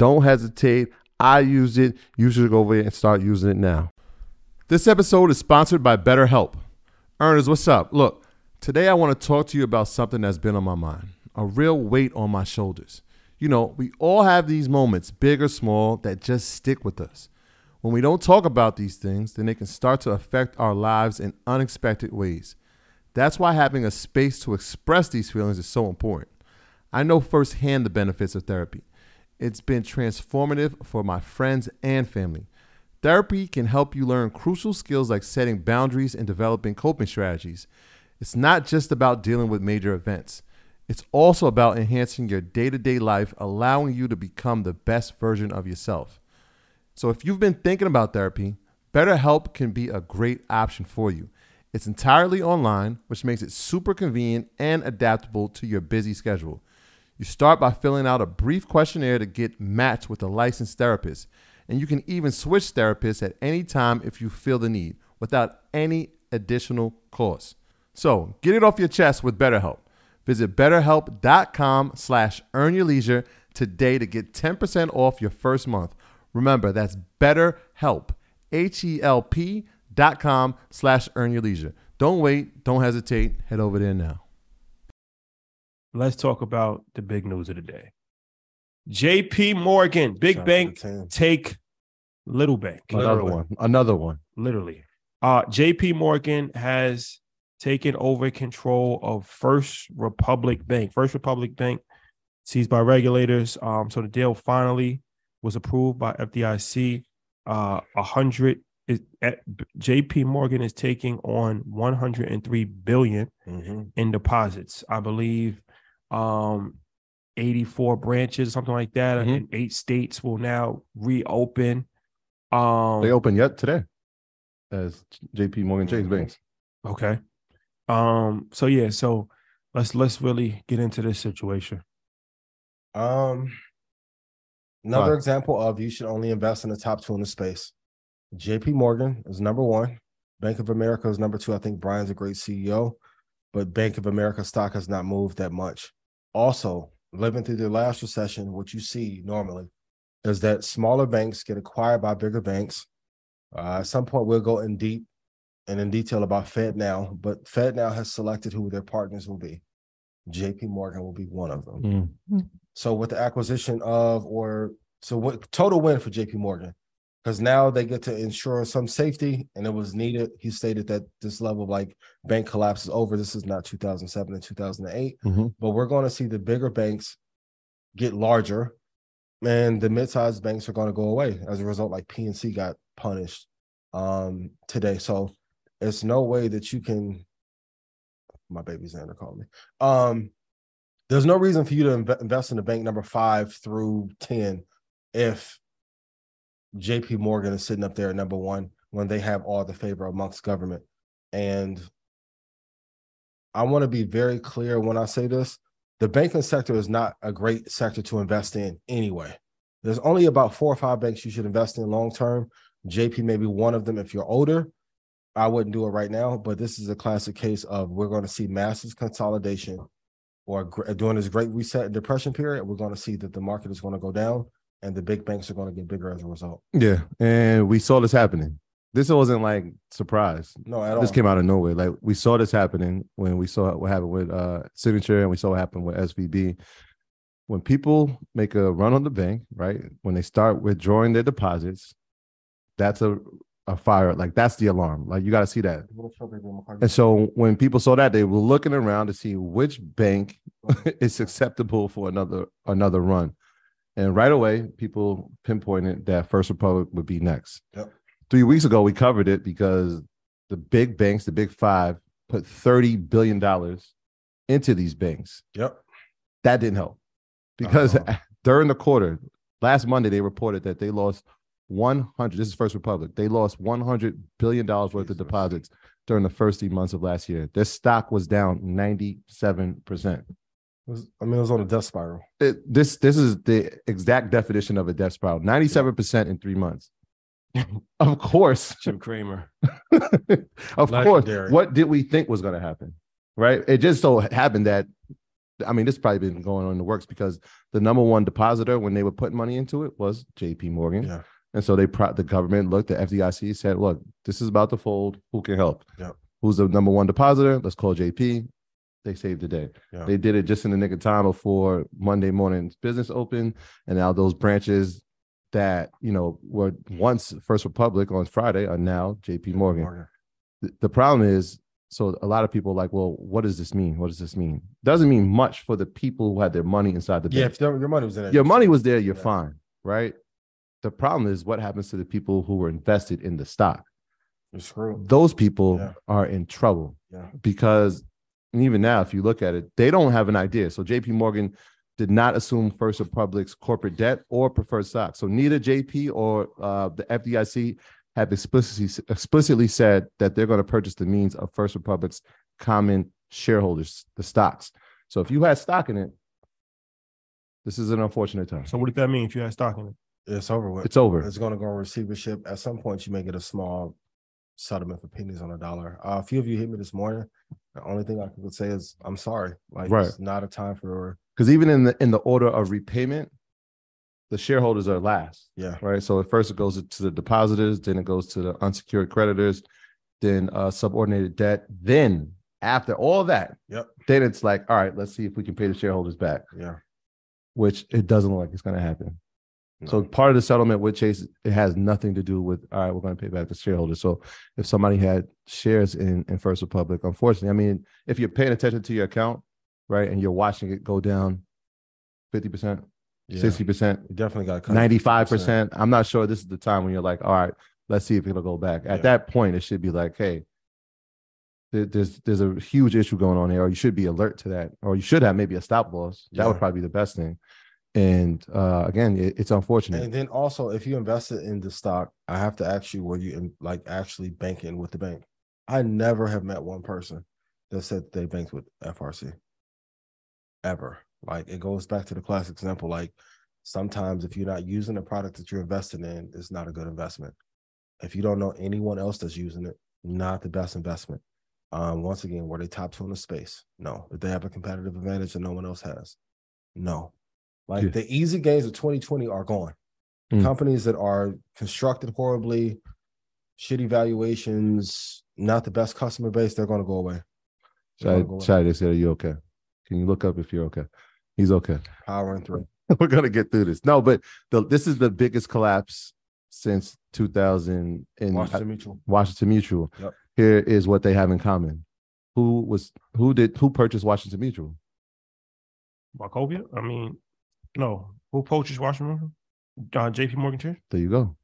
don't hesitate. I use it. You should go over there and start using it now. This episode is sponsored by BetterHelp. Earners, what's up? Look, today I want to talk to you about something that's been on my mind, a real weight on my shoulders. You know, we all have these moments, big or small, that just stick with us. When we don't talk about these things, then they can start to affect our lives in unexpected ways. That's why having a space to express these feelings is so important. I know firsthand the benefits of therapy. It's been transformative for my friends and family. Therapy can help you learn crucial skills like setting boundaries and developing coping strategies. It's not just about dealing with major events, it's also about enhancing your day to day life, allowing you to become the best version of yourself. So, if you've been thinking about therapy, BetterHelp can be a great option for you. It's entirely online, which makes it super convenient and adaptable to your busy schedule. You start by filling out a brief questionnaire to get matched with a licensed therapist and you can even switch therapists at any time if you feel the need without any additional cost. So get it off your chest with BetterHelp. Visit betterhelp.com slash earn your leisure today to get 10% off your first month. Remember, that's betterhelp, H-E-L-P dot com slash earn your leisure. Don't wait. Don't hesitate. Head over there now. Let's talk about the big news of the day. JP Morgan, big Shout bank, to the team. take little bank. Another Literally. one. Another one. Literally. Uh, JP Morgan has taken over control of First Republic Bank. First Republic Bank seized by regulators. Um, so the deal finally was approved by FDIC. Uh, a hundred is at JP Morgan is taking on 103 billion in deposits. I believe um 84 branches something like that Mhm. in eight states will now reopen. Um They open yet today as JP Morgan Chase Banks. okay. Um so yeah, so let's let's really get into this situation. Um, another Fine. example of you should only invest in the top two in the space. J.P. Morgan is number one. Bank of America is number two. I think Brian's a great CEO, but Bank of America stock has not moved that much. Also, living through the last recession, what you see normally is that smaller banks get acquired by bigger banks. Uh, at some point, we'll go in deep and in detail about FedNow, but FedNow has selected who their partners will be. J.P. Morgan will be one of them. So with the acquisition of or so what total win for JP Morgan because now they get to ensure some safety and it was needed. He stated that this level of like bank collapse is over. This is not 2007 and 2008, Mhm. but we're going to see the bigger banks get larger and the mid-sized banks are going to go away as a result like PNC got punished um today. So it's no way that you can my baby Xander called me. Um there's no reason for you to inve- invest in the bank number five through 10 if JP Morgan is sitting up there at number one. when they have all the favor amongst government. And I want to be very clear when I say this the banking sector is not a great sector to invest in anyway. There's only about four or five banks you should invest in long term. JP may be one of them if you're older. I wouldn't do it right now, but this is a classic case of we're going to see massive consolidation or during this great reset and depression period, we're going to see that the market is going to go down and the big banks are going to get bigger as a result. Yeah, and we saw this happening. This wasn't like surprise. No, at all. This came out of nowhere. Like we saw this happening when we saw what happened with uh Signature and we saw what happened with SVB. When people make a run on the bank, right? When they start withdrawing their deposits, that's a a fire. Like that's the alarm. Like you got to see that. And so when people saw that, they were looking around to see which bank is acceptable for another another run. And right away, people pinpointed that First Republic would be next. Yep. Three weeks ago, we covered it because the big banks, the big five, put thirty billion dollars into these banks. Yep. That didn't help because Uh-oh. during the quarter, last Monday, they reported that they lost 100. This is First Republic. They lost 100 billion dollars worth of deposits during the first three months of last year. Their stock was down 97 percent. It was- I mean, it was on a death spiral. This this is the exact definition of a death spiral. 97 percent in three months. of course, Jim Cramer. of Legendary. course. What did we think was going to happen? Right? It just so happened that I mean, this probably been going on in the works because the number one depositor when they were putting money into it was J.P. Morgan. Yeah. And so they pro- the government looked, the FDIC said, look, this is about to fold. Who can help? Yep. Who's the number one depositor? Let's call JP. They saved the day. Yeah. They did it just in the nick of time before Monday morning's business open, And now those branches that, you know, were once First Republic on Friday are now JP Morgan. Morgan. The- The problem is, so a lot of people are like, well, what does this mean? What does this mean? Doesn't mean much for the people who had their money inside the Yeah, bank if your money was in it. your money was there, you're Yeah. fine, right? The problem is what happens to the people who were invested in the stock. You're screwed. Those people Yeah. are in trouble Yeah. because even now, if you look at it, they don't have an idea. So JP Morgan did not assume First Republic's corporate debt or preferred stock. So neither JP or uh, the FDIC have explicitly explicitly said that they're going to purchase the means of First Republic's common shareholders, the stocks. So if you had stock in it, this is an unfortunate time. So what did that mean if you had stock in it? It's over with. It's over. It's going to go in receivership. At some point, you may get a small settlement for pennies on a dollar. Uh, a few of you hit me this morning. The only thing I could say is I'm sorry. Like Right. it's not a time for because even in the in the order of repayment, the shareholders are last, yeah. right? So at first it goes to the depositors, then it goes to the unsecured creditors, then uh, subordinated debt. Then after all that, Yep. then it's like, all right, let's see if we can pay the shareholders back, Yeah. which it doesn't look like it's going to happen. So part of the settlement with Chase, it has nothing to do with all right, we're going to pay back the shareholders. So if somebody had shares in in First Republic, unfortunately, I mean, if you're paying attention to your account, right, and you're watching it go down fifty percent, Yeah. sixty percent, You definitely got cut it ninety-five 50%. percent, I'm not sure this is the time when you're like, all right, let's see if it'll go back. At Yeah. that point, it should be like, hey. There's there's a huge issue going on here, or you should be alert to that, or you should have maybe a stop loss. That would probably be the best thing. And uh, again, it, it's unfortunate. And then also, if you invested in the stock, I have to ask you, were you in, like actually banking with the bank? I never have met one person that said they banked with FRC. Ever. Like it goes back to the classic example. Like sometimes if you're not using the product that you're investing in, it's not a good investment. If you don't know anyone else that's using it, not the best investment. Um, once again, were they top two in the space? No. Did they have a competitive advantage that no one else has? No. Like Yeah. the easy gains of 2020 are gone. Mm. Companies that are constructed horribly, shitty valuations, not the best customer base, they're going to go away. They're Shai, gonna go away. Shai, they said, Are you okay? Can you look up if you're okay? He's okay. Powering through. We're gonna get through this. No, but the, this is the biggest collapse since 2000 in Washington Mutual. Washington Mutual. Yep. Here is what they have in common. Who was who did who purchased Washington Mutual? Wachovia? I mean, no. Who poaches Washington? Uh, JP Morgan Chase? There you go.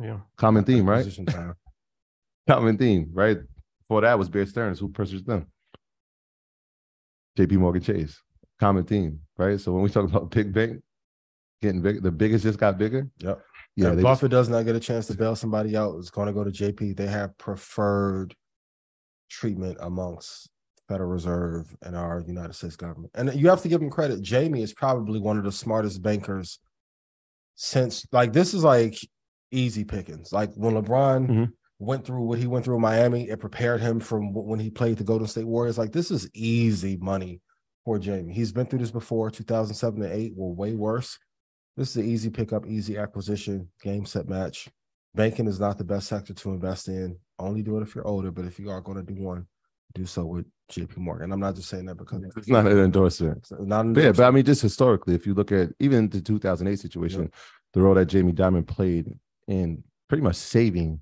Yeah. Common theme, right? Common theme, right? Before that was Bear Stearns. Who purchased them? JP Morgan Chase. Common theme, right? So when we talk about big bank getting big, the biggest just got bigger. Yep. Yeah, if they Buffett does not get a chance to bail somebody out, it's going to go to JP. They have preferred treatment amongst Federal Reserve and our United States government. And you have to give him credit. Jamie is probably one of the smartest bankers since like this is like easy pickings. Like when LeBron Mhm. went through what he went through in Miami, it prepared him from when he played the Golden State Warriors. Like this is easy money for Jamie. He's been through this before. 2007 and 8 were way worse. This is an easy pickup, easy acquisition, game set match. Banking is not the best sector to invest in. Only do it if you're older, but if you are going to do one, do so with JP Morgan. I'm not just saying that because it's not an endorsement. it's not an Yeah, but I mean, just historically, if you look at even the 2008 situation, Yeah. the role that Jamie Dimon played in pretty much saving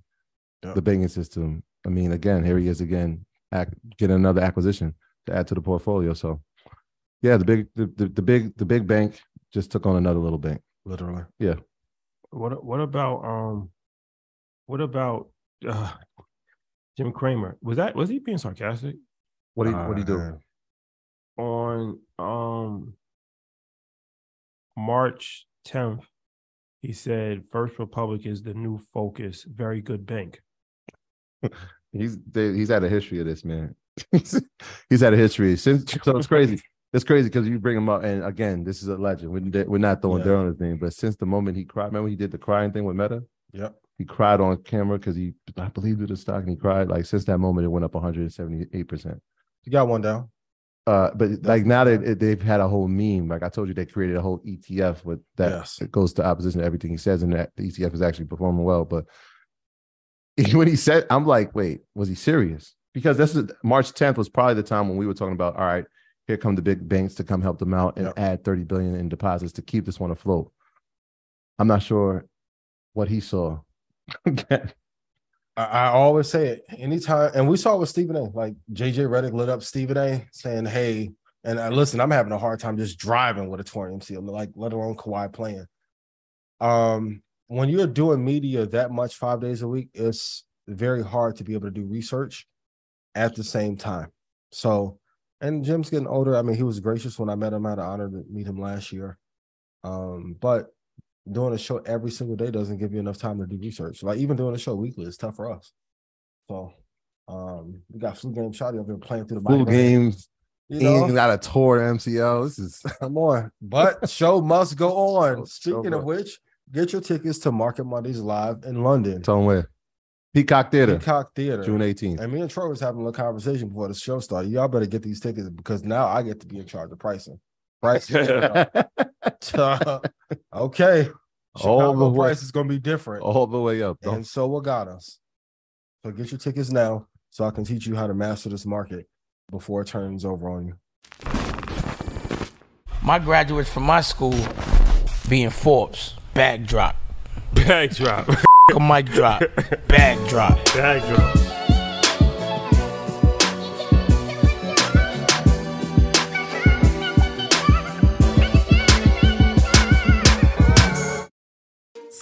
Yeah. the banking system. I mean, again, here he is again, act, getting another acquisition to add to the portfolio. So, yeah, the big, the, the, the big, the big bank just took on another little bank. literally. Yeah. What what about um what about uh Jim Cramer? Was that was he being sarcastic? What do you, what do you do? Uh, On um March 10th, he said First Republic is the new focus, very good bank. He's they, he's had a history of this, man. he's had a history since. So it's crazy. It's crazy because you bring him up, and again, this is a legend. We're, we're not throwing Yeah. dirt on his name, but since the moment he cried, remember he did the crying thing with Meta. Yep. He cried on camera because he, I believe, did the stock, and he cried. Like since that moment, it went up 178 percent. You got one down. Uh, but That's like now that it, they've had a whole meme, like I told you, they created a whole ETF with that Yes. it goes to opposition to everything he says, and that the ETF is actually performing well. But when he said, I'm like, wait, was he serious? Because this is March 10th was probably the time when we were talking about, all right, here come the big banks to come help them out and Yep. add 30 billion in deposits to keep this one afloat. I'm not sure what he saw. I, I always say it anytime, and we saw it with Stephen A. Like JJ Redick lit up Stephen A. saying, "Hey," and uh, listen, I'm having a hard time just driving with a torn MCL, like let alone Kawhi playing. Um, when you're doing media that much five days a week, it's very hard to be able to do research at the same time. So, and Jim's getting older. I mean, he was gracious when I met him. I had the honor to meet him last year. Um, but doing a show every single day doesn't give you enough time to do research. Like even doing a show weekly is tough for us. So um we got flu game shot over there playing through the Full games, You know, got a tour MCL. This is come on. But show must go on. Speaking show of which, get your tickets to Market Mondays live in London. Tone where Peacock Theater, Peacock Theater. June 18th. And me and Troy was having a little conversation before the show started. Y'all better get these tickets because now I get to be in charge of pricing. Pricing. okay. All Chicago the way- price is gonna be different. All the way up. Don't and so what got us. So get your tickets now so I can teach you how to master this market before it turns over on you. My graduates from my school being Forbes, bag drop. Backdrop. A mic drop, bag drop. Backdrop.